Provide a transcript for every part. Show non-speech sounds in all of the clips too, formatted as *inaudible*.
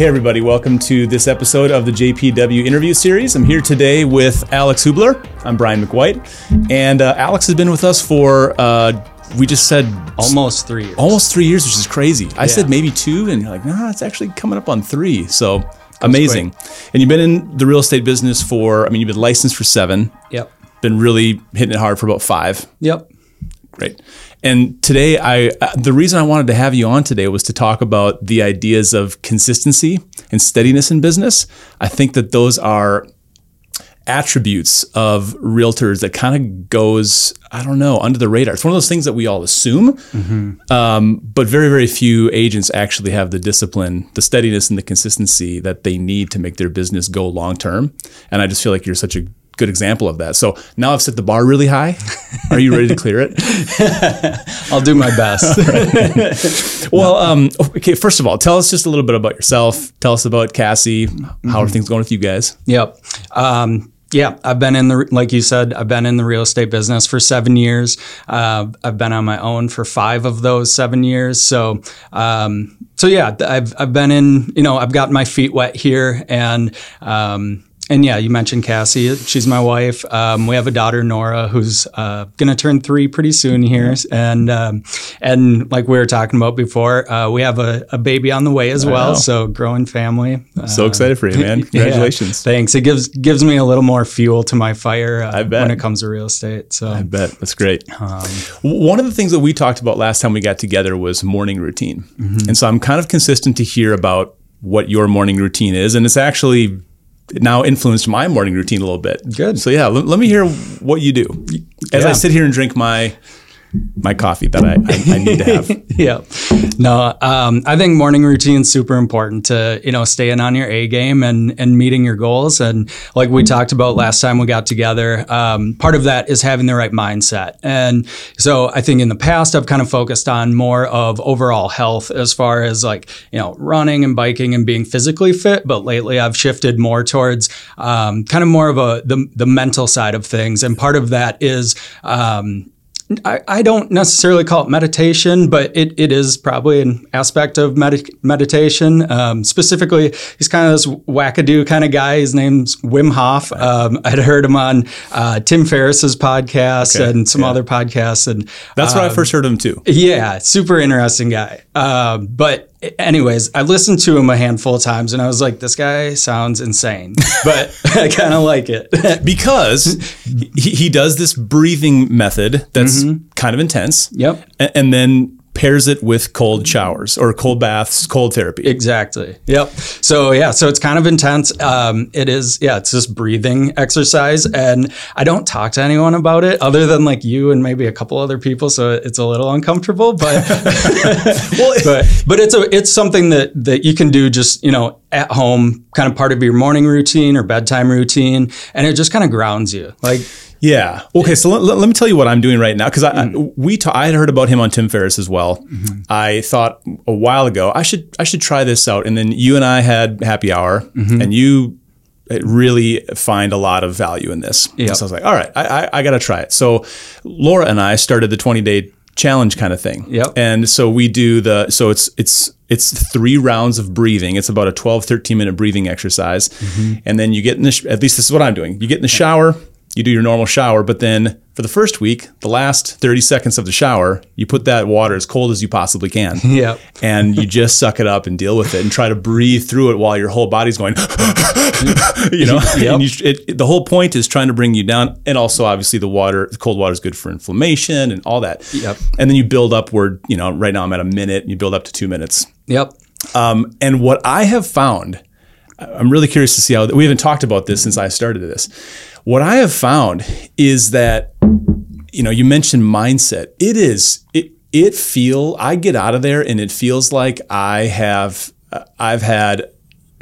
Hey, everybody, welcome to this episode of the JPW interview series. I'm here today with Alex Hubler. I'm Bryan McWhite. And uh, Alex has been with us for, uh, we just said almost three years. Almost three years, which is crazy. I said maybe two, and you're like, nah, it's actually coming up on three. So amazing. And you've been in the real estate business for, I mean, you've been licensed for seven. Yep. Been really hitting it hard for about five. Yep. Great. And today, I uh, the reason I wanted to have you on today was to talk about the ideas of consistency and steadiness in business. I think that those are attributes of realtors that kind of goes I don't know under the radar. It's one of those things that we all assume, mm-hmm. um, but very very few agents actually have the discipline, the steadiness, and the consistency that they need to make their business go long term. And I just feel like you're such a good example of that. So now I've set the bar really high. Are you ready to clear it? *laughs* I'll do my best. *laughs* *laughs* well, um, okay. First of all, tell us just a little bit about yourself. Tell us about Cassie. How mm-hmm. are things going with you guys? Yep. Um, yeah, I've been in the like you said, I've been in the real estate business for seven years. Uh, I've been on my own for five of those seven years. So, um, so yeah, I've I've been in. You know, I've got my feet wet here, and um, and yeah, you mentioned Cassie. She's my wife. Um, we have a daughter, Nora, who's uh, going to turn three pretty soon here. And um, and like we were talking about before, uh, we have a, a, baby on the way as well. So growing family. so excited for you, man! *laughs* Congratulations. Yeah, thanks. It gives gives me a little more fuel to my fire. Uh, I bet. when it comes to real estate. So I bet that's great. Um, One of the things that we talked about last time we got together was morning routine, mm-hmm. and so I'm kind of consistent to hear about what your morning routine is, and it's actually now influenced my morning routine a little bit. Good. So yeah, let, let me hear what you do as yeah. I sit here and drink my my coffee that I, I, I need to have. *laughs* yeah. No, um, I think morning routine is super important to, you know, staying on your A game and, and meeting your goals. And like we talked about last time we got together, um, part of that is having the right mindset. And so I think in the past, I've kind of focused on more of overall health as far as like, you know, running and biking and being physically fit. But lately I've shifted more towards um, kind of more of a, the, the mental side of things. And part of that is, um, I, I don't necessarily call it meditation, but it, it is probably an aspect of med- meditation. Um, specifically, he's kind of this wackadoo kind of guy. His name's Wim Hof. Um, I'd heard him on uh, Tim Ferriss's podcast okay. and some yeah. other podcasts, and that's um, where I um, first heard him too. Yeah, super interesting guy. Um, but anyways, I listened to him a handful of times and I was like, this guy sounds insane, *laughs* but *laughs* I kind of like it. *laughs* because he, he does this breathing method that's mm-hmm. kind of intense. Yep. And, and then pairs it with cold showers or cold baths, cold therapy. Exactly. Yep. So yeah, so it's kind of intense. Um, it is. Yeah, it's just breathing exercise, and I don't talk to anyone about it other than like you and maybe a couple other people. So it's a little uncomfortable, but *laughs* *laughs* well, but but it's a it's something that that you can do just you know at home, kind of part of your morning routine or bedtime routine, and it just kind of grounds you like yeah. Okay. So let, let, me tell you what I'm doing right now because I, mm. I, we ta- I had heard about him on Tim Ferriss as well. Mm-hmm. I thought a while ago I should I should try this out, and then you and I had happy hour, mm-hmm. and you really find a lot of value in this. Yep. So I was like, all right, I, I, I got to try it. So Laura and I started the 20 day challenge kind of thing. Yep. And so we do the so it's it's it's three rounds of breathing. It's about a 12 13 minute breathing exercise. Mm-hmm. And then you get in the sh- at least this is what I'm doing. You get in the shower, you do your normal shower, but then for the first week, the last 30 seconds of the shower, you put that water as cold as you possibly can. *laughs* Yeah. And you just suck it up and deal with it and try to breathe through it while your whole body's going, *laughs* you know, *laughs* yep. you, it, the whole point is trying to bring you down. And also obviously the water, the cold water is good for inflammation and all that. Yep. And then you build upward, you know, right now I'm at a minute and you build up to two minutes. Yep. Um, and what I have found, I'm really curious to see how we haven't talked about this since I started this what I have found is that, you know, you mentioned mindset. It is, it, it feel, I get out of there and it feels like I have, I've had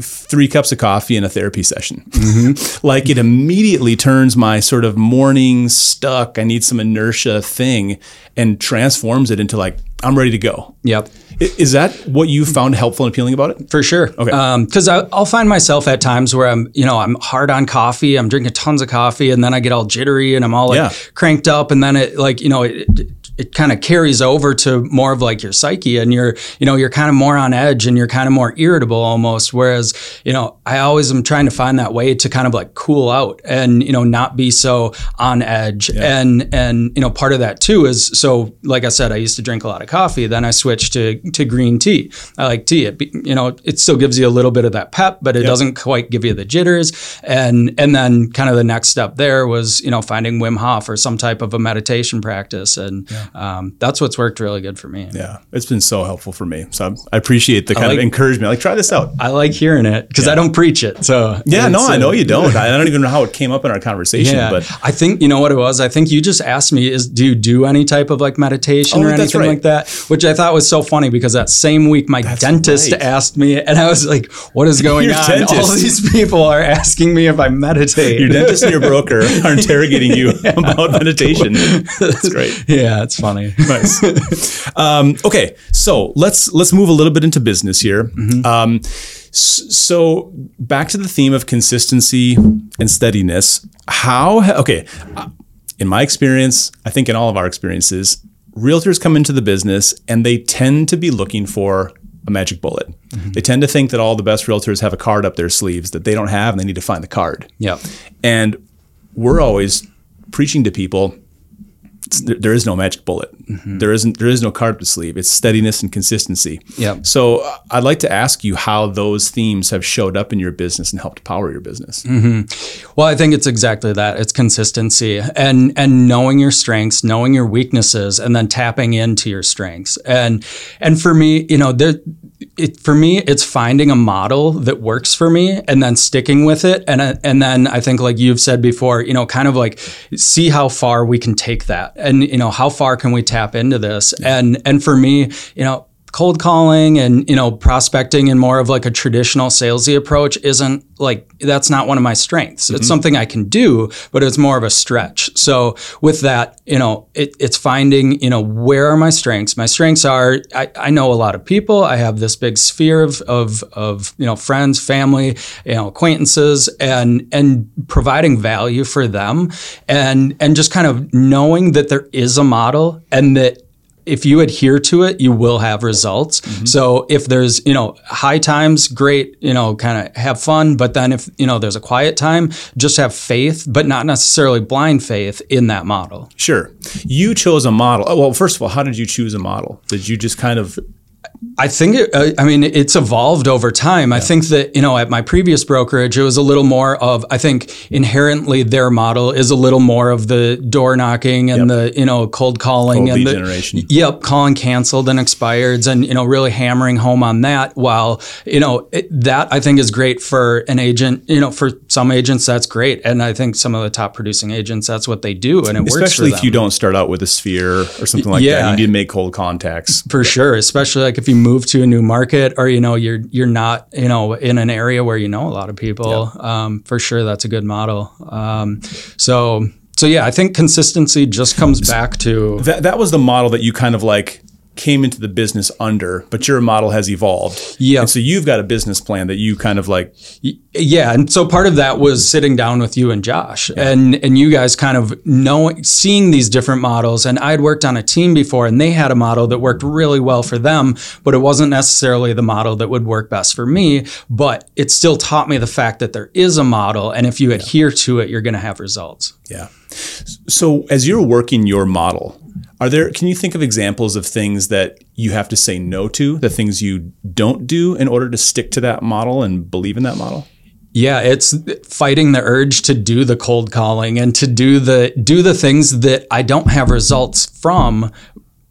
three cups of coffee in a therapy session. Mm-hmm. *laughs* like it immediately turns my sort of morning stuck, I need some inertia thing and transforms it into like, I'm ready to go. Yep. Is that what you found helpful and appealing about it? For sure. Okay. Because um, I'll find myself at times where I'm, you know, I'm hard on coffee. I'm drinking tons of coffee, and then I get all jittery and I'm all like yeah. cranked up, and then it like, you know, it, it kind of carries over to more of like your psyche and you're you know you're kind of more on edge and you're kind of more irritable almost. Whereas you know i always am trying to find that way to kind of like cool out and you know not be so on edge. Yeah. and and you know part of that too is so like i said i used to drink a lot of coffee then i switched to to green tea. I like tea. It you know it still gives you a little bit of that pep but it yep. doesn't quite give you the jitters. And and then kind of the next step there was you know finding wim hof or some type of a meditation practice and yeah um, that's what's worked really good for me. Yeah, it's been so helpful for me. So I appreciate the kind like, of encouragement. Like, try this out. I like hearing it because yeah. I don't preach it. So yeah, no, I know you *laughs* don't. I don't even know how it came up in our conversation. Yeah, but I think you know what it was. I think you just asked me is do you do any type of like meditation oh, or anything right. like that? Which I thought was so funny because that same week my that's dentist right. asked me, and I was like, "What is *laughs* going on?" Dentist. All these people are asking me if I meditate. Your dentist and your broker are *laughs* interrogating you about meditation. That's great. Yeah, it's funny. *laughs* Nice. um, okay, so let's let's move a little bit into business here. Mm-hmm. Um, so back to the theme of consistency and steadiness. How okay? In my experience, I think in all of our experiences, realtors come into the business and they tend to be looking for a magic bullet. Mm-hmm. They tend to think that all the best realtors have a card up their sleeves that they don't have and they need to find the card. Yeah. And we're always preaching to people there is no magic bullet. Mm-hmm. There isn't. There is no card to sleeve. It's steadiness and consistency. Yeah. So uh, I'd like to ask you how those themes have showed up in your business and helped power your business. Mm-hmm. Well, I think it's exactly that. It's consistency and and knowing your strengths, knowing your weaknesses, and then tapping into your strengths. And and for me, you know, there it, for me, it's finding a model that works for me and then sticking with it. And, uh, and then I think, like you've said before, you know, kind of like see how far we can take that and, you know, how far can we tap into this? And, and for me, you know, cold calling and you know prospecting in more of like a traditional salesy approach isn't like that's not one of my strengths. Mm-hmm. it's something i can do but it's more of a stretch. So with that you know it, it's finding you know where are my strengths? My strengths are I, I know a lot of people. I have this big sphere of, of of you know friends family you know acquaintances and and providing value for them and and just kind of knowing that there is a model and that if you adhere to it, you will have results. Mm-hmm. So if there's, you know, high times, great, you know, kind of have fun. But then if, you know, there's a quiet time, just have faith, but not necessarily blind faith in that model. Sure. You chose a model. Well, first of all, how did you choose a model? Did you just kind of I think, it, uh, I mean, it's evolved over time. Yeah. I think that, you know, at my previous brokerage, it was a little more of, I think inherently their model is a little more of the door knocking and yep. the, you know, cold calling cold and the generation. Yep. Calling canceled and expireds and, you know, really hammering home on that. While, you know, it, that I think is great for an agent, you know, for some agents, that's great. And I think some of the top producing agents, that's what they do. And it especially works. Especially if you don't start out with a sphere or something like yeah. that. You need to make cold contacts. For sure. Especially like if you move to a new market or you know you're you're not you know in an area where you know a lot of people um, for sure that's a good model. Um, so so yeah i think consistency just comes back to that, that was the model that you kind of like came into the business under, but your model has evolved. Yeah. And so you've got a business plan that you kind of like. Yeah. And so part of that was sitting down with you and Josh yeah. and, and you guys kind of knowing, seeing these different models. And I'd worked on a team before and they had a model that worked really well for them, but it wasn't necessarily the model that would work best for me. But it still taught me the fact that there is a model. And if you adhere to it, you're going to have results. Yeah. So as you're working your model, are there can you think of examples of things that you have to say no to, the things you don't do in order to stick to that model and believe in that model? Yeah, it's fighting the urge to do the cold calling and to do the do the things that I don't have results from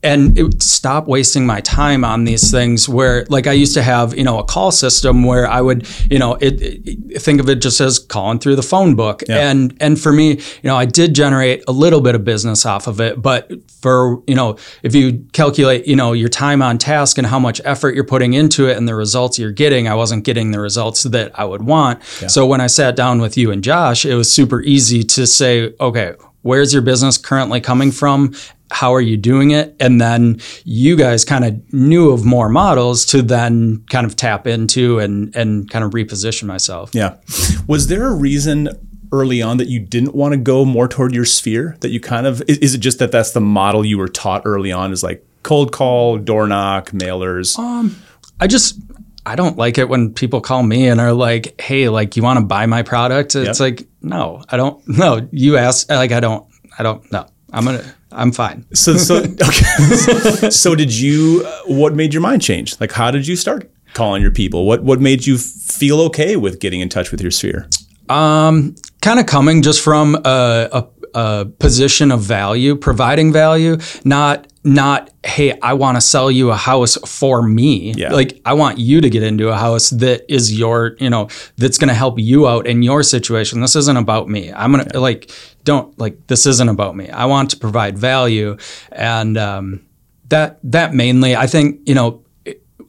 and it, stop wasting my time on these things where like i used to have you know a call system where i would you know it, it, think of it just as calling through the phone book yeah. and and for me you know i did generate a little bit of business off of it but for you know if you calculate you know your time on task and how much effort you're putting into it and the results you're getting i wasn't getting the results that i would want yeah. so when i sat down with you and josh it was super easy to say okay where's your business currently coming from how are you doing it? And then you guys kind of knew of more models to then kind of tap into and and kind of reposition myself. Yeah. Was there a reason early on that you didn't want to go more toward your sphere? That you kind of is, is it just that that's the model you were taught early on? Is like cold call, door knock, mailers. Um, I just I don't like it when people call me and are like, "Hey, like you want to buy my product?" It's Yep. like, "No, I don't. *laughs* No, you ask like I don't. I don't. No, I'm gonna. I'm fine." So so *laughs* okay. so did you? Uh, what made your mind change? Like, how did you start calling your people? What what made you feel okay with getting in touch with your sphere? Um, kind of coming just from a, a, a position of value, providing value, not not hey, I want to sell you a house for me. Yeah. Like I want you to get into a house that is your, you know, that's going to help you out in your situation. This isn't about me. I'm going to like don't like this isn't about me. I want to provide value and um that that mainly I think, you know,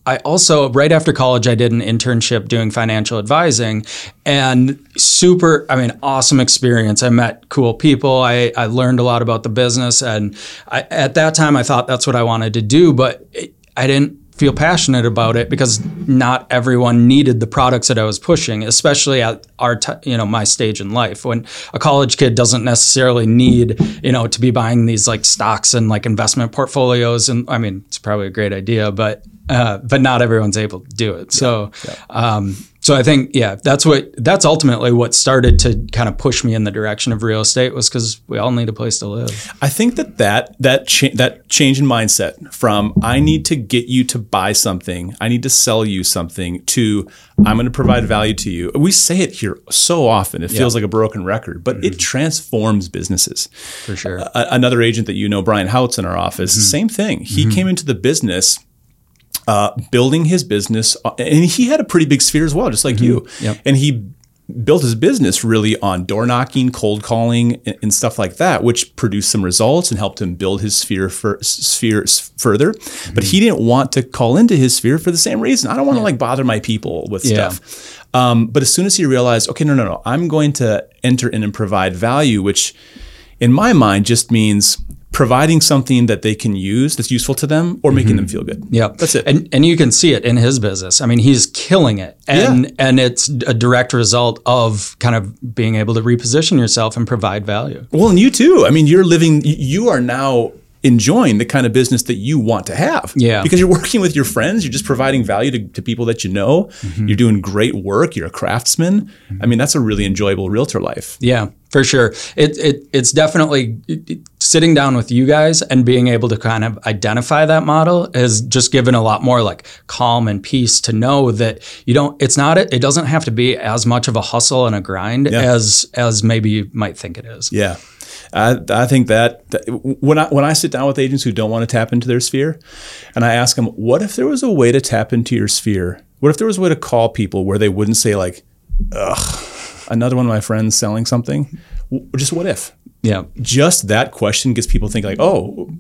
I also right after college I did an internship doing financial advising and super I mean awesome experience. I met cool people. I, I learned a lot about the business and I, at that time I thought that's what I wanted to do but it, I didn't feel passionate about it because not everyone needed the products that I was pushing, especially at our t- you know my stage in life. When a college kid doesn't necessarily need you know to be buying these like stocks and like investment portfolios and I mean it's probably a great idea but uh, but not everyone's able to do it. So um, so I think yeah that's what that's ultimately what started to kind of push me in the direction of real estate was because we all need a place to live. I think that that that cha- that change in mindset from I need to get you to buy something, I need to sell you something, to I'm going to provide value to you. We say it here so often; it feels like a broken record, but it transforms businesses. for sure. A- another agent that you know, Brian Houts in our office, same thing. He came into the business. Uh, building his business, uh, and he had a pretty big sphere as well, just like you. Yep. And he built his business really on door knocking, cold calling, and, and stuff like that, which produced some results and helped him build his sphere for, sphere further. But he didn't want to call into his sphere for the same reason. I don't want to like bother my people with Yeah. stuff. Um, but as soon as he realized, okay, no, no, no, I'm going to enter in and provide value, which in my mind just means providing something that they can use that's useful to them or making them feel good. Yeah. That's it. And and you can see it in his business. I mean, he's killing it. And and it's a direct result of kind of being able to reposition yourself and provide value. Well, and you too. I mean, you're living, you are now enjoying the kind of business that you want to have. Yeah. Because you're working with your friends, you're just providing value to, to people that you know. Mm-hmm. You're doing great work, you're a craftsman. I mean, that's a really enjoyable realtor life. Yeah, for sure. It, it it's definitely it- it- sitting down with you guys and being able to kind of identify that model has just given a lot more like calm and peace to know that you don't. It's not. It doesn't have to be as much of a hustle and a grind as as maybe you might think it is. Yeah. I, I think that, that when I when I sit down with agents who don't want to tap into their sphere, and I ask them, what if there was a way to tap into your sphere? What if there was a way to call people where they wouldn't say like, ugh, another one of my friends selling something? Just what if? Yeah. Just that question gets people thinking like, oh,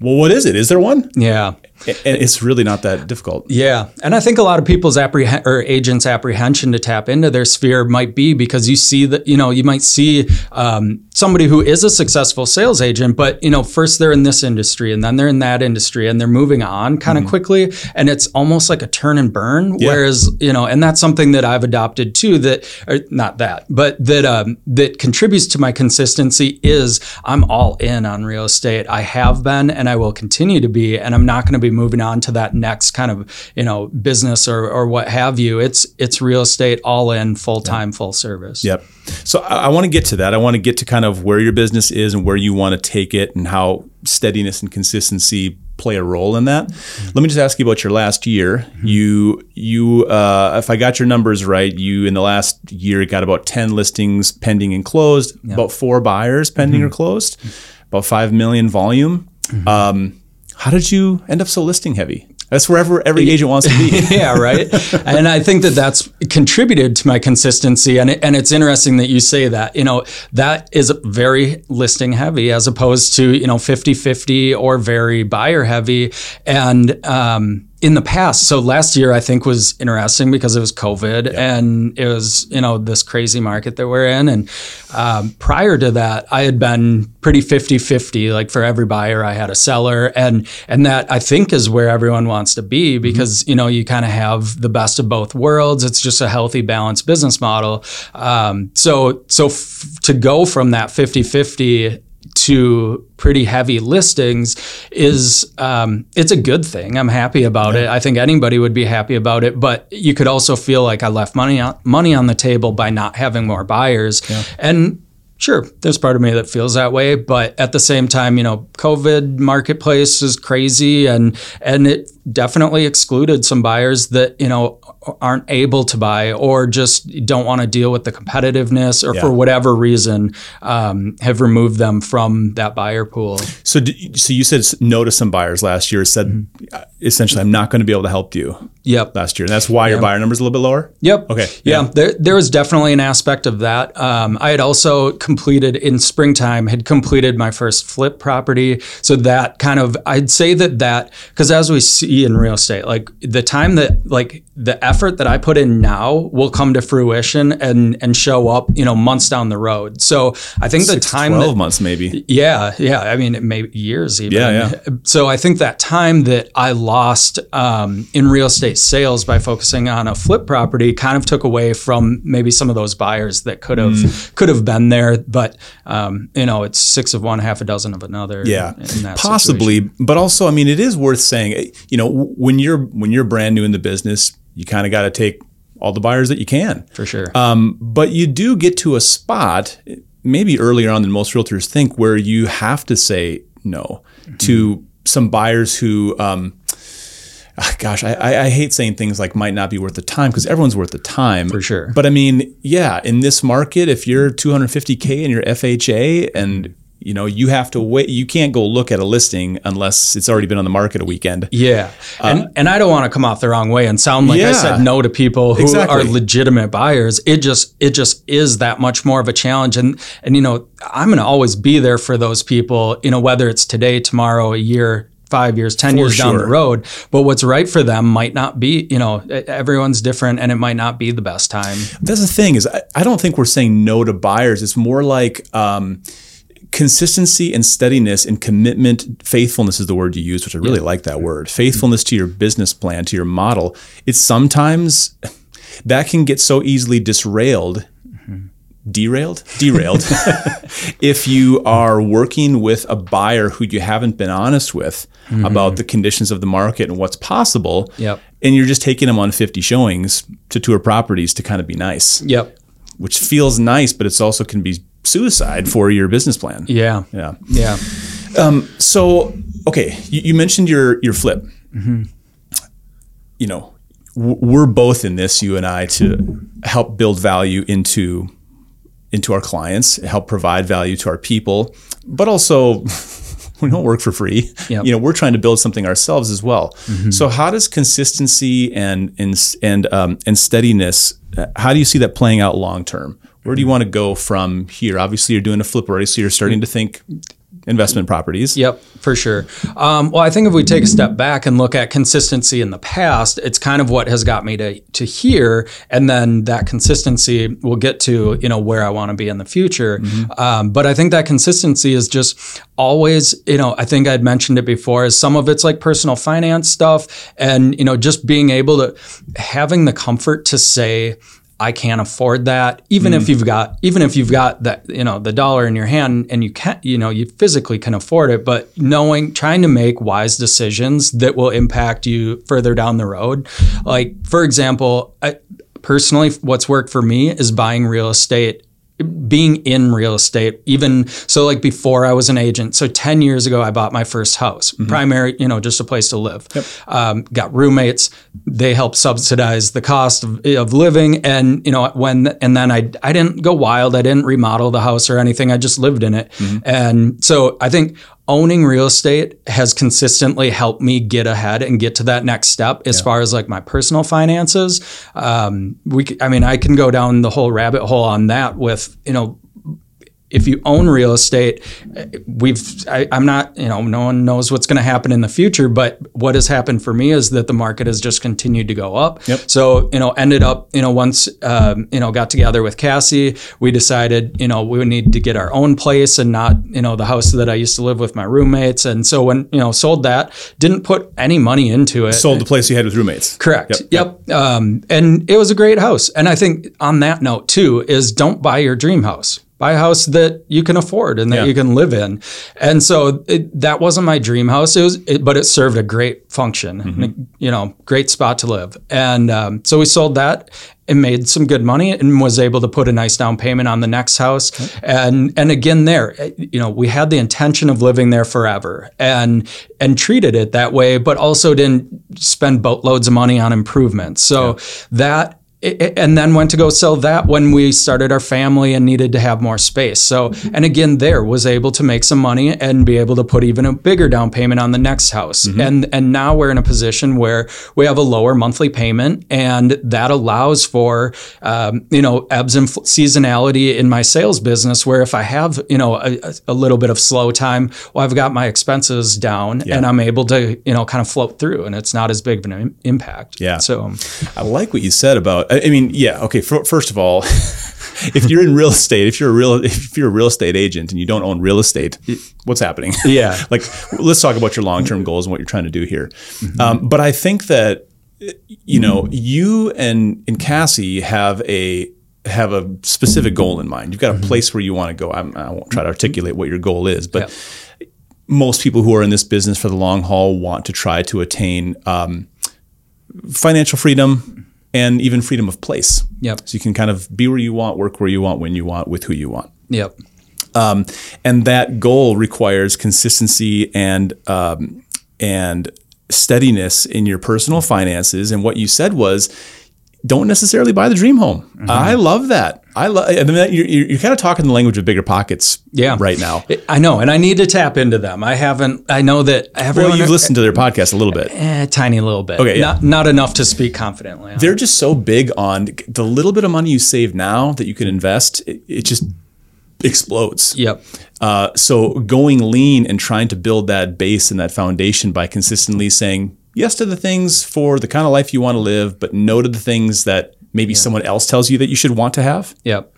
well, what is it? Is there one? Yeah. And it's really not that difficult. Yeah, and I think a lot of people's apprehen- or agents' apprehension to tap into their sphere might be because you see that you know you might see um, somebody who is a successful sales agent, but you know first they're in this industry and then they're in that industry and they're moving on kind of quickly, and it's almost like a turn and burn. Whereas you know, and that's something that I've adopted too. That or not that, but that um, that contributes to my consistency is I'm all in on real estate. I have been and I will continue to be, and I'm not going to be moving on to that next kind of you know business or or what have you. It's it's real estate all in, full time, full service. Yep. So I, I want to get to that. I want to get to kind of where your business is and where you want to take it and how steadiness and consistency play a role in that. Let me just ask you about your last year. You you uh, if I got your numbers right, you in the last year got about 10 listings pending and closed, about 4 buyers pending or closed, about 5 million volume. Um, how did you end up so listing heavy? That's wherever every agent wants to be. *laughs* yeah, right. and I think that that's contributed to my consistency. And it, and it's interesting that you say that. You know, that is very listing heavy as opposed to you know 50-50 or very buyer heavy. And um, in the past, so last year I think was interesting because it was COVID and it was you know this crazy market that we're in. And um, prior to that, I had been pretty 50-50. Like for every buyer, I had a seller, and and that I think is where everyone wants to be because you know you kind of have the best of both worlds. It's just a healthy, balanced business model. Um, so so f- to go from that 50-50 to pretty heavy listings is um, it's a good thing. I'm happy about it. I think anybody would be happy about it. But you could also feel like I left money on, money on the table by not having more buyers. And sure, there's part of me that feels that way. But at the same time, you know, COVID marketplace is crazy, and and it definitely excluded some buyers that you know aren't able to buy or just don't want to deal with the competitiveness or Yeah. for whatever reason um, have removed them from that buyer pool. So, so you said no to some buyers last year. Said uh, essentially, I'm not going to be able to help you Yep. last year, and that's why your buyer number is a little bit lower. Yep. Okay. Yeah, Yeah. there there was definitely an aspect of that. Um, I had also completed in springtime had completed my first flip property, so that kind of I'd say that that because as we see in real estate, like the time that like the effort that I put in now will come to fruition and and show up, you know, months down the road. So I think the time twelve that months maybe. yeah, yeah. I mean, it may years even. Yeah, yeah. So I think that time that I lost um, in real estate sales by focusing on a flip property kind of took away from maybe some of those buyers that could have Mm. could have been there. But um, you know, it's six of one, half a dozen of another. Yeah, possibly. situation. But also, I mean, it is worth saying. You know, when you're when you're brand new in the business, you kind of got to take all the buyers that you can. for sure. Um, but you do get to a spot, maybe earlier on than most realtors think, where you have to say no to some buyers who, um, ah, gosh, I, I, I hate saying things like might not be worth the time because everyone's worth the time. For sure. But I mean, yeah, in this market, if you're 250K and you're FHA and you know, you have to wait. You can't go look at a listing unless it's already been on the market a weekend. Yeah, and and I don't want to come off the wrong way and sound like I Uh, said no to people who Exactly. are legitimate buyers. It just it just is that much more of a challenge, and and you know I'm going to always be there for those people. You know whether it's today, tomorrow, a year. Five years, ten years down the road, but what's right for them might not be. You know, everyone's different, and it might not be the best time. That's the thing is I, I don't think we're saying no to buyers. It's more like um, consistency and steadiness and commitment. Faithfulness is the word you use, which I really like that word. Faithfulness to your business plan, to your model. It's sometimes that can get so easily disrailed. Mm-hmm. Derailed? Derailed. *laughs* if you are working with a buyer who you haven't been honest with mm-hmm. about the conditions of the market and what's possible, Yep. and you're just taking them on 50 showings to tour properties to kind of be nice, Yep. which feels nice, but it's also can be suicide for your business plan. Yeah. Yeah. Yeah. So, okay, you, you mentioned your your flip. You know, w- we're both in this, you and I, to help build value into into our clients, help provide value to our people, but also *laughs* we don't work for free. Yep. You know, we're trying to build something ourselves as well. So, how does consistency and and and um, and steadiness? uh, How do you see that playing out long term? Where do you want to go from here? Obviously, you're doing a flip already, so you're starting to think investment properties. Yep, for sure. Um, well, I think if we take a step back and look at consistency in the past, it's kind of what has got me to to here, and then that consistency will get to you know where I want to be in the future. Um, but I think that consistency is just always you know I think I'd mentioned it before. Is some of it's like personal finance stuff, and you know just being able to having the comfort to say. I can't afford that. Even if hmm. you've got, even if you've got that, you know, the dollar in your hand and you can't, you know, you physically can afford it, but knowing, trying to make wise decisions that will impact you further down the road. Like, for example, I, personally, what's worked for me is buying real estate being in real estate even so like before i was an agent so 10 years ago i bought my first house primary you know just a place to live. Um, got roommates. They helped subsidize the cost of, of living and you know when and then I, I didn't go wild. I didn't remodel the house or anything. I just lived in it. And so i think owning real estate has consistently helped me get ahead and get to that next step as far as like my personal finances. Um, we i mean i can go down the whole rabbit hole on that with you know if you own real estate, we've I, am not you know no one knows what's going to happen in the future, but what has happened for me is that the market has just continued to go up. Yep. So you know ended up you know once um, you know got together with Cassie, we decided you know we would need to get our own place and not you know the house that I used to live with my roommates, and so when you know sold that, didn't put any money into it. Sold the place you had with roommates. Correct. Yep. yep. Um, and it was a great house. And I think on that note too is don't buy your dream house buy a house that you can afford and that yeah. you can live in. And so it, that wasn't my dream house. It was, it, but it served a great function. Mm-hmm. You know, great spot to live. And um, so we sold that and made some good money and was able to put a nice down payment on the next house. Okay. And and again, there, you know, we had the intention of living there forever and and treated it that way, but also didn't spend boatloads of money on improvements. So yeah. that and then went to go sell that when we started our family and needed to have more space. So, and again, there was able to make some money and be able to put even a bigger down payment on the next house. Mm-hmm. And and now we're in a position where we have a lower monthly payment, and that allows for um, you know ebbs and seasonality in my sales business. Where if I have you know a, a little bit of slow time, well, I've got my expenses down, yeah. and I'm able to you know kind of float through, and it's not as big of an impact. Yeah. So, I like what you said about I mean, yeah. Okay. first of all, *laughs* if you're in real estate, if you're a real, if you're a real estate agent and you don't own real estate, what's happening? *laughs* Yeah. like, let's talk about your long term goals and what you're trying to do here. Mm-hmm. Um, but I think that you know you and and Cassie have a have a specific goal in mind. You've got a mm-hmm. place where you want to go. I'm, I will not try to articulate what your goal is, but. Most people who are in this business for the long haul want to try to attain um, financial freedom, and even freedom of place. Yep. So you can kind of be where you want, work where you want, when you want, with who you want. Yep. Um, and that goal requires consistency and um, and steadiness in your personal finances. And what you said was, don't necessarily buy the dream home. Mm-hmm. I love that. I love. I mean, you're, you're kind of talking the language of bigger pockets. Yeah. right now. I know, and I need to tap into them. I haven't. I know that everyone. Well, you've listened to their podcast a little bit, eh, tiny little bit. Okay, yeah. not not enough to speak confidently. On. They're just so big on the little bit of money you save now that you can invest. It, it just explodes. Yep. Uh, so going lean and trying to build that base and that foundation by consistently saying yes to the things for the kind of life you want to live, but no to the things that maybe yeah. someone else tells you that you should want to have. Yep.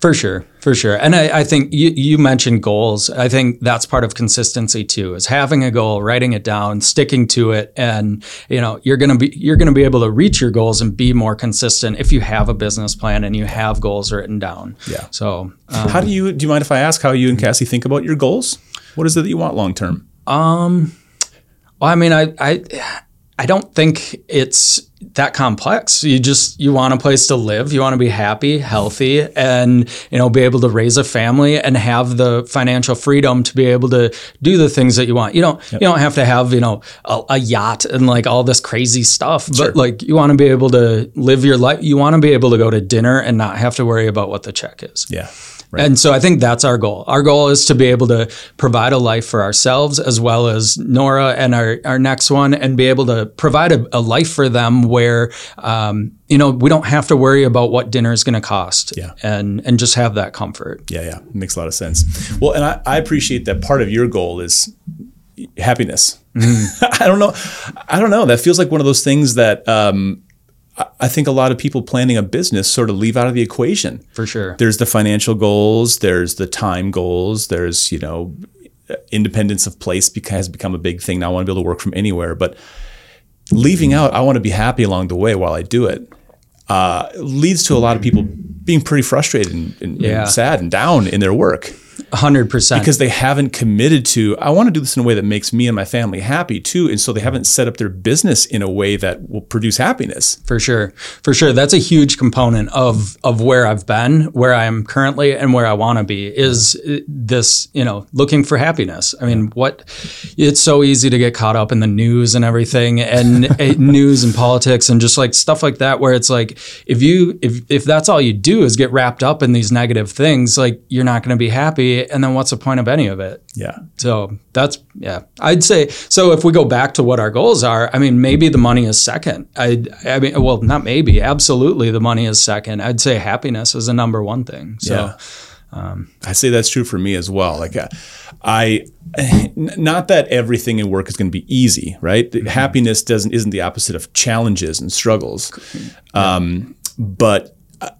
For sure, for sure. And I, I, think you, you mentioned goals. I think that's part of consistency too, is having a goal, writing it down, sticking to it. And, you know, you're gonna be you're gonna be able to reach your goals and be more consistent if you have a business plan and you have goals written down. Yeah. So um, how do you do you mind if I ask how you and Cassie think about your goals? What is it that you want long term? Um well, I mean, I, I, I don't think it's that complex. You just you want a place to live, you want to be happy, healthy, and you know be able to raise a family and have the financial freedom to be able to do the things that you want. You don't yep. you don't have to have you know a, a, yacht and like all this crazy stuff, but sure. like you want to be able to live your life. You want to be able to go to dinner and not have to worry about what the check is. Yeah. Right. And so I think that's our goal. Our goal is to be able to provide a life for ourselves as well as Nora and our, our next one and be able to provide a, a life for them where, um, you know, we don't have to worry about what dinner is going to cost yeah. and, and just have that comfort. Yeah, yeah. Makes a lot of sense. Well, and I, I appreciate that part of your goal is happiness. Mm. *laughs* I don't know. I don't know. That feels like one of those things that, um, I think a lot of people planning a business sort of leave out of the equation. For sure. There's the financial goals, there's the time goals, there's, you know, independence of place has become a big thing. Now I want to be able to work from anywhere. But leaving out, I want to be happy along the way while I do it, uh, leads to a lot of people being pretty frustrated and, and, yeah. and sad and down in their work. 100%. Because they haven't committed to, I want to do this in a way that makes me and my family happy too. And so they haven't set up their business in a way that will produce happiness. For sure. For sure. That's a huge component of, of where I've been, where I am currently, and where I want to be is this, you know, looking for happiness. I mean, what, it's so easy to get caught up in the news and everything and *laughs* eh, news and politics and just like stuff like that, where it's like, if you, if, if that's all you do is get wrapped up in these negative things, like you're not going to be happy and then what's the point of any of it? Yeah. So that's yeah. I'd say so. If we go back to what our goals are, I mean, maybe the money is second. I I mean, well, not maybe, absolutely, the money is second. I'd say happiness is the number one thing. So. Yeah. Um, I say that's true for me as well. Like, uh, I, not that everything in work is going to be easy, right? Mm-hmm. Happiness doesn't isn't the opposite of challenges and struggles, um, but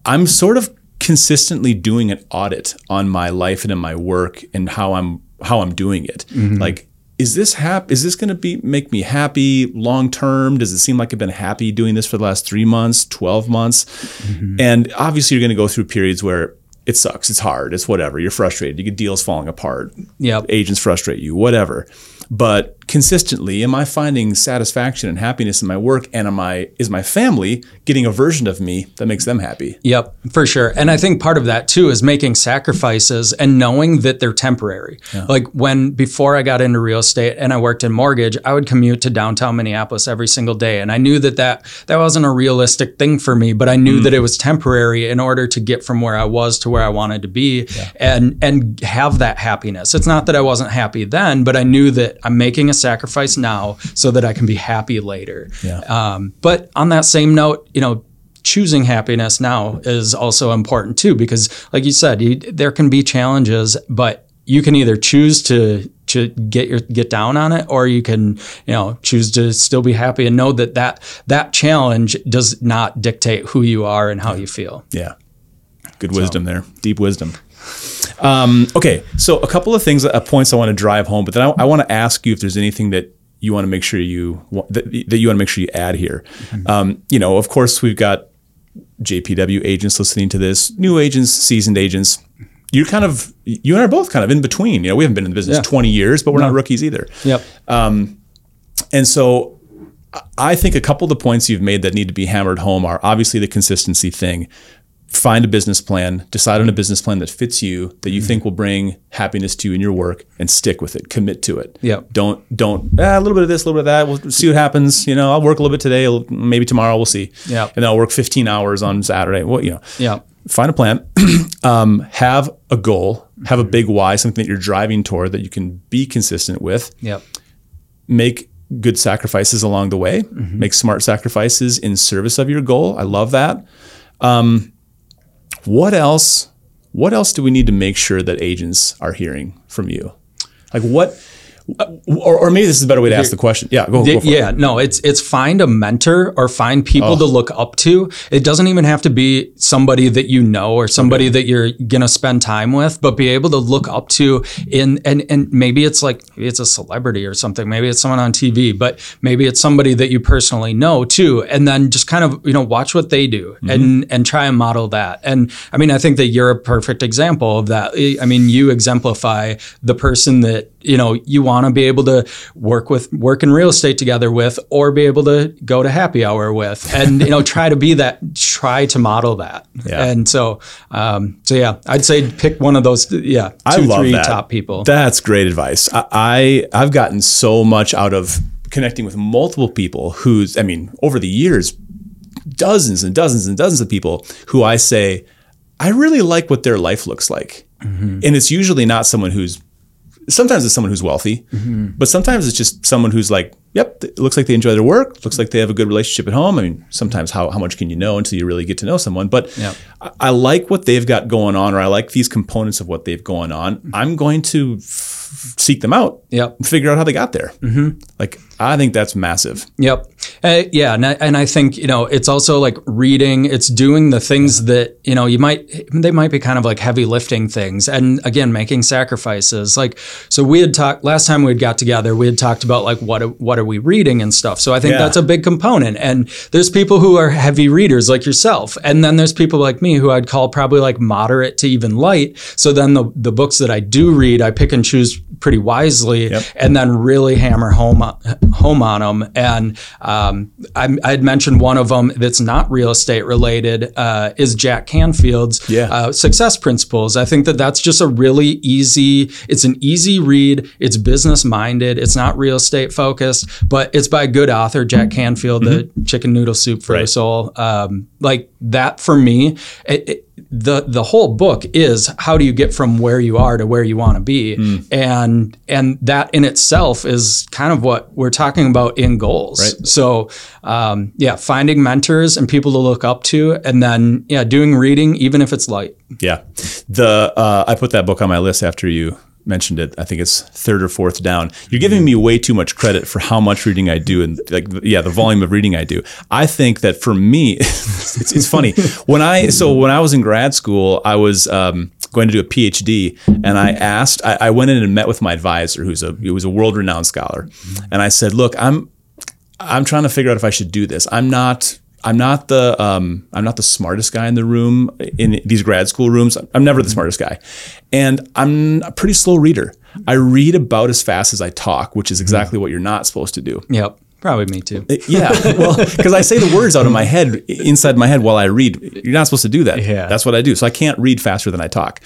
I'm sort of consistently doing an audit on my life and in my work and how I'm how I'm doing it. Mm-hmm. Like, is this hap- Is this going to be make me happy long term? Does it seem like I've been happy doing this for the last three months, twelve months? Mm-hmm. And obviously, you're going to go through periods where it sucks, it's hard, it's whatever. You're frustrated. You get deals falling apart. Yeah, agents frustrate you, whatever. But consistently, am I finding satisfaction and happiness in my work? And am I is my family getting a version of me that makes them happy? Yep, for sure. And I think part of that too is making sacrifices and knowing that they're temporary. Yeah. Like when before I got into real estate and I worked in mortgage, I would commute to downtown Minneapolis every single day, and I knew that that that wasn't a realistic thing for me. But I knew mm. that it was temporary in order to get from where I was to where I wanted to be, yeah. and and have that happiness. It's not that I wasn't happy then, but I knew that I'm making a sacrifice now so that I can be happy later. Yeah. Um, but on that same note, you know, choosing happiness now is also important too, because like you said, you, there can be challenges, but you can either choose to to get your get down on it or you can you know choose to still be happy and know that that that challenge does not dictate who you are and how you feel yeah good wisdom so. there deep wisdom um, okay, so a couple of things, uh, points I want to drive home, but then I, I want to ask you if there's anything that you want to make sure you that, that you want to make sure you add here. Mm-hmm. Um, you know, of course, we've got JPW agents listening to this, new agents, seasoned agents. You're kind of you and I are both kind of in between. You know, we haven't been in the business yeah. 20 years, but we're no. not rookies either. Yep. Um, and so I think a couple of the points you've made that need to be hammered home are obviously the consistency thing find a business plan, decide on a business plan that fits you, that you mm-hmm. think will bring happiness to you in your work, and stick with it. Commit to it. Yeah. Don't don't ah, a little bit of this, a little bit of that. We'll see what happens. You know, I'll work a little bit today. Maybe tomorrow we'll see. Yeah. And then I'll work 15 hours on Saturday. Well, you know. Yeah. Find a plan. *clears throat* um, have a goal. Have a big why, something that you're driving toward that you can be consistent with. Yeah. Make good sacrifices along the way. Mm-hmm. Make smart sacrifices in service of your goal. I love that. Um, what else? What else do we need to make sure that agents are hearing from you? Like what? Or, or, maybe this is a better way to ask the question. Yeah, go, go yeah. It. No, it's it's find a mentor or find people oh. to look up to. It doesn't even have to be somebody that you know or somebody okay. that you're gonna spend time with, but be able to look up to in and and maybe it's like maybe it's a celebrity or something. Maybe it's someone on TV, but maybe it's somebody that you personally know too. And then just kind of you know watch what they do mm-hmm. and and try and model that. And I mean, I think that you're a perfect example of that. I mean, you exemplify the person that you know you want to be able to work with work in real estate together with or be able to go to happy hour with and you know try to be that try to model that yeah. and so um, so yeah i'd say pick one of those yeah two I love three that. top people that's great advice I, I i've gotten so much out of connecting with multiple people who's i mean over the years dozens and dozens and dozens of people who i say i really like what their life looks like mm-hmm. and it's usually not someone who's sometimes it's someone who's wealthy, mm-hmm. but sometimes it's just someone who's like, yep, it looks like they enjoy their work. Looks like they have a good relationship at home. I mean, sometimes how, how much can you know until you really get to know someone? But yep. I, I, like what they've got going on, or I like these components of what they've going on. I'm going to f- seek them out yep. and figure out how they got there. Mm-hmm. Like, I think that's massive. Yep. Uh, yeah. And I, and I think, you know, it's also like reading, it's doing the things that, you know, you might, they might be kind of like heavy lifting things. And again, making sacrifices. Like, so we had talked, last time we had got together, we had talked about like, what, what are we reading and stuff. So I think yeah. that's a big component. And there's people who are heavy readers like yourself. And then there's people like me who I'd call probably like moderate to even light. So then the, the books that I do read, I pick and choose pretty wisely yep. and then really hammer home home on them. And um, I, would mentioned one of them that's not real estate related uh, is Jack Canfield's yeah. uh, Success Principles. I think that that's just a really easy. It's an easy read. It's business minded. It's not real estate focused, but it's by a good author, Jack Canfield, mm-hmm. the Chicken Noodle Soup for right. the Soul. Um, like that for me. It, it, the the whole book is how do you get from where you are to where you want to be, Hmm. and and that in itself is kind of what we're talking about in goals. Right. So um, yeah, finding mentors and people to look up to, and then yeah, doing reading even if it's light. Yeah, the uh, I put that book on my list after you mentioned it. I think it's third or fourth down. You're giving me way too much credit for how much reading I do, and like yeah, the volume of reading I do. I think that for me, *laughs* it's, it's funny when I so when I was in grad school, I was. Um, going to do a PhD, and I asked, I, I went in and met with my advisor, who's a who was a world renowned scholar, and I said, "Look, I'm I'm trying to figure out if I should do this. I'm not I'm not the um, I'm not the smartest guy in the room in these grad school rooms. I'm never the smartest guy, and I'm a pretty slow reader. I read about as fast as I talk, which is exactly what you're not supposed to do. Yep, probably me too. Yeah, *laughs* well, because I say the words out of my head, inside my head while I read. You're not supposed to do that. Yeah. That's what I do. So I can't read faster than I talk.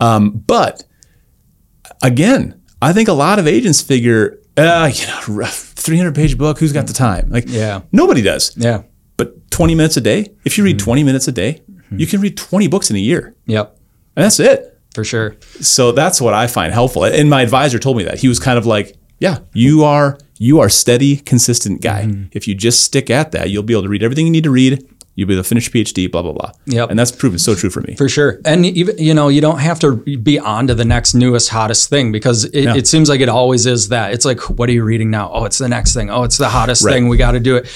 Um, but again, I think a lot of agents figure, uh, you know, 300 page book, who's got the time? Like, Yeah. nobody does. Yeah. But 20 minutes a day, if you read Mm-hmm. 20 minutes a day, you can read 20 books in a year. Yep. And that's it. For sure. So that's what I find helpful. And my advisor told me that. He was kind of like, yeah, you are you are steady, consistent guy. Mm-hmm. If you just stick at that, you'll be able to read everything you need to read. You'll be able to finish PhD, blah blah blah. Yep. And that's proven so true for me. For sure. And even, you know, you don't have to be on to the next newest, hottest thing because it, Yeah. it seems like it always is that. It's like, what are you reading now? Oh, it's the next thing. Oh, it's the hottest Right. thing. We got to do it.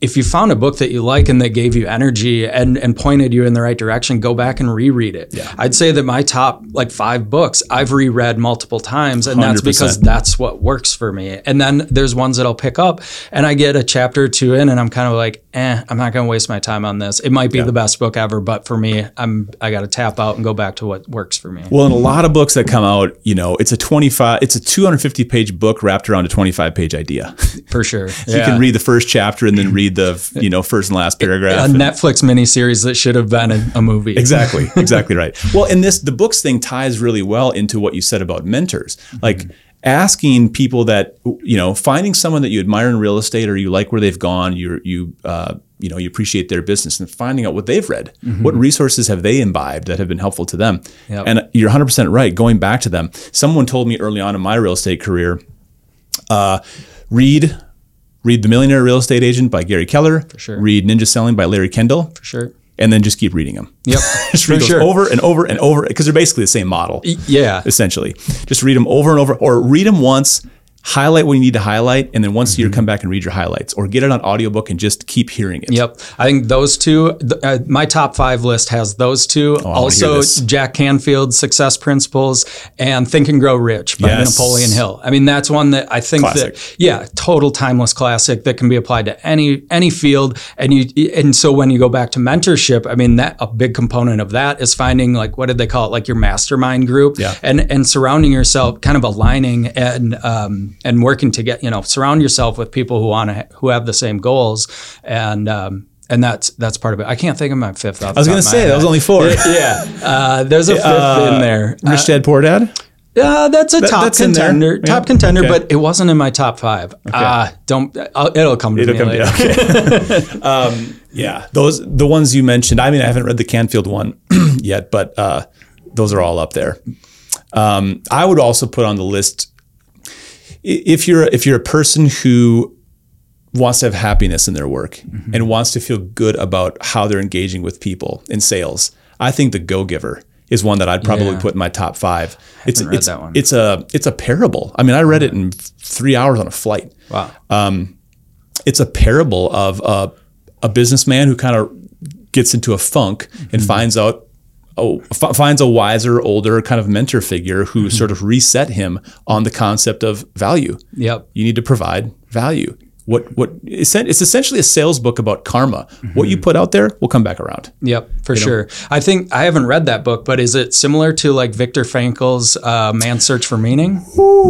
If you found a book that you like and that gave you energy and, and pointed you in the right direction, go back and reread it. Yeah. I'd say that my top like five books I've reread multiple times, and that's 100%. because that's what works for me. And then there's ones that I'll pick up and I get a chapter or two in and I'm kind of like, eh, I'm not going to waste my time on this. It might be the best book ever, but for me, I'm I got to tap out and go back to what works for me. Well, in a lot of books that come out, you know, it's a 25, it's a 250 page book wrapped around a 25 page idea. For sure. *laughs* you can read the first chapter and then read the, you know, first and last paragraph. a and- Netflix miniseries that should have been a, a movie. Exactly, *laughs* exactly right. Well, and this the books thing ties really well into what you said about mentors. Like asking people that you know, finding someone that you admire in real estate or you like where they've gone, you you uh, you know, you appreciate their business and finding out what they've read. What resources have they imbibed that have been helpful to them? Yep. And you're 100% right. Going back to them, someone told me early on in my real estate career, uh, read read The Millionaire Real Estate Agent by Gary Keller. For sure. Read Ninja Selling by Larry Kendall For sure. and then just keep reading them. Yep. *laughs* just For read those sure. over and over and over because they're basically the same model, Yeah. essentially. Just read them over and over, or read them once, highlight what you need to highlight, and then once Mm-hmm. a year come back and read your highlights, or get it on audiobook and just keep hearing it. Yep. I think those two, th- uh, my top five list has those two. Oh, also. Jack Canfield's Success Principles and Think and Grow Rich by Yes. Napoleon Hill. I mean, that's one that I think Classic. that, yeah, total timeless classic that can be applied to any any field. And you and so when you go back to mentorship, I mean, that a big component of that is finding like what did they call it, like your mastermind group, Yeah. and and surrounding yourself, kind of aligning and um, and working to get you know surround yourself with people who want to who have the same goals and. Um, and that's that's part of it. I can't think of my fifth. Off I was going to say, that was only four. *laughs* yeah. Uh, there's a fifth Uh, in there. Rich Dad Poor Dad? Uh, that's a top that's contender. Yeah. Top contender, Okay. but it wasn't in my top five. Uh, don't. I'll, it'll come to It'll me come later. okay. *laughs* *laughs* um, yeah, those the ones you mentioned. I mean, I haven't read the Canfield one *clears throat* yet, but uh, those are all up there. Um, I would also put on the list if you're if you're a person who wants to have happiness in their work Mm-hmm. and wants to feel good about how they're engaging with people in sales. I think the Go Giver is one that I'd probably Yeah. put in my top five. It's it's that one. it's a it's a parable. I mean, I read it in mm. three hours on a flight Wow. Um, it's a parable of a, a businessman who kind of gets into a funk and mm-hmm. finds out oh, f- finds a wiser older kind of mentor figure who mm-hmm. sort of reset him on the concept of value. Yep. you need to provide value what what it's it's essentially a sales book about karma what you put out there will come back around Yep, for sure. I think I haven't read that book, but is it similar to like Viktor Frankl's uh, "Man's Search for Meaning"?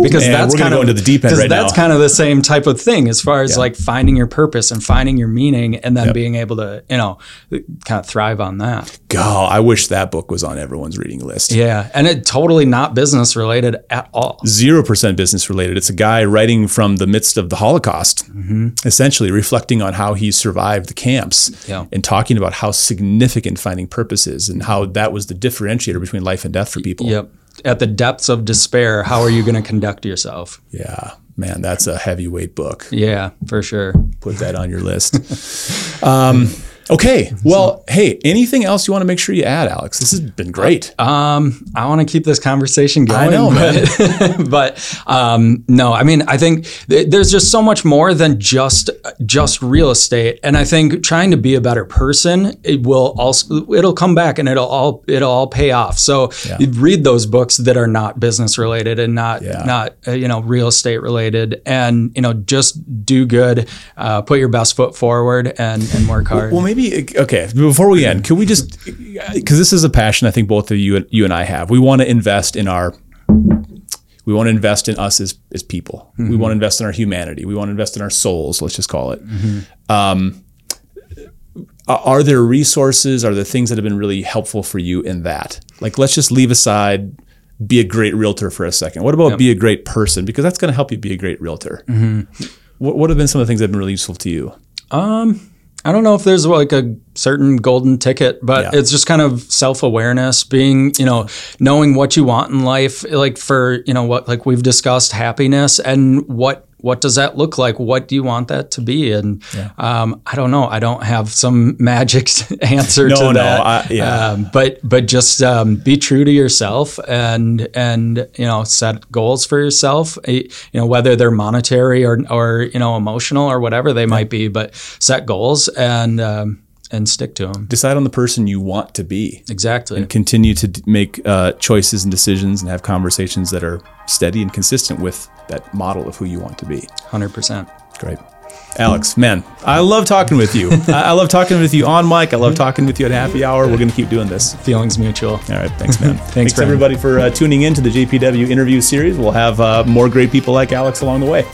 Because man, that's kind of into the deep end right that's now. kind of the same type of thing as far as like finding your purpose and finding your meaning, and then Yep. being able to you know kind of thrive on that. god i wish that book was on everyone's reading list Yeah, and it totally not business related at all. zero percent business related. It's a guy writing from the midst of the Holocaust, essentially reflecting on how he survived the camps Yeah. and talking about how significant finding purpose is and how that was the differentiator between life and death for people. Yep. At the depths of despair, how are you going to conduct yourself? Yeah, man, that's a heavyweight book. Yeah, for sure. Put that on your list. *laughs* um, okay, well, hey, anything else you want to make sure you add, Alex? This has been great. Um, I want to keep this conversation going. I know, but, *laughs* but um, no, I mean, I think th- there's just so much more than just just real estate, and I think trying to be a better person, it will also it'll come back and it'll all it'll all pay off. So you read those books that are not business related and not Yeah. not uh, you know real estate related, and you know just do good, uh, put your best foot forward, and and work hard. Well, maybe okay. Before we end, can we just because this is a passion I think both of you you and I have. We want to invest in our. We want to invest in us as as people. We mm-hmm. want to invest in our humanity. We want to invest in our souls. Let's just call it. Mm-hmm. Um, are there resources? Are there things that have been really helpful for you in that? Like, let's just leave aside be a great realtor for a second. What about be a great person? Because that's going to help you be a great realtor. Mm-hmm. What, what have been some of the things that have been really useful to you? Um, I don't know if there's like a certain golden ticket, but Yeah. it's just kind of self awareness, being, you know, knowing what you want in life, like for, you know, what, like we've discussed happiness and what, what does that look like? What do you want that to be? And um, I don't know. I don't have some *laughs* magic *laughs* answer No, to no, that. I- yeah. Um, but but just um, be true to yourself and and you know set goals for yourself. eh, You know whether they're monetary or or you know emotional or whatever they might be, but set goals and um, and stick to them. Decide on the person you want to be. Exactly. And continue to d- make uh, choices and decisions and have conversations that are steady and consistent with that model of who you want to be. Hundred percent. Great. Alex, man, I love talking with you. *laughs* I love talking with you on mic. I love talking with you at happy hour. We're going to keep doing this. Feelings mutual. All right. Thanks, man. *laughs* thanks Brandon. everybody for uh, tuning in to the JPW interview series. We'll have uh, more great people like Alex along the way.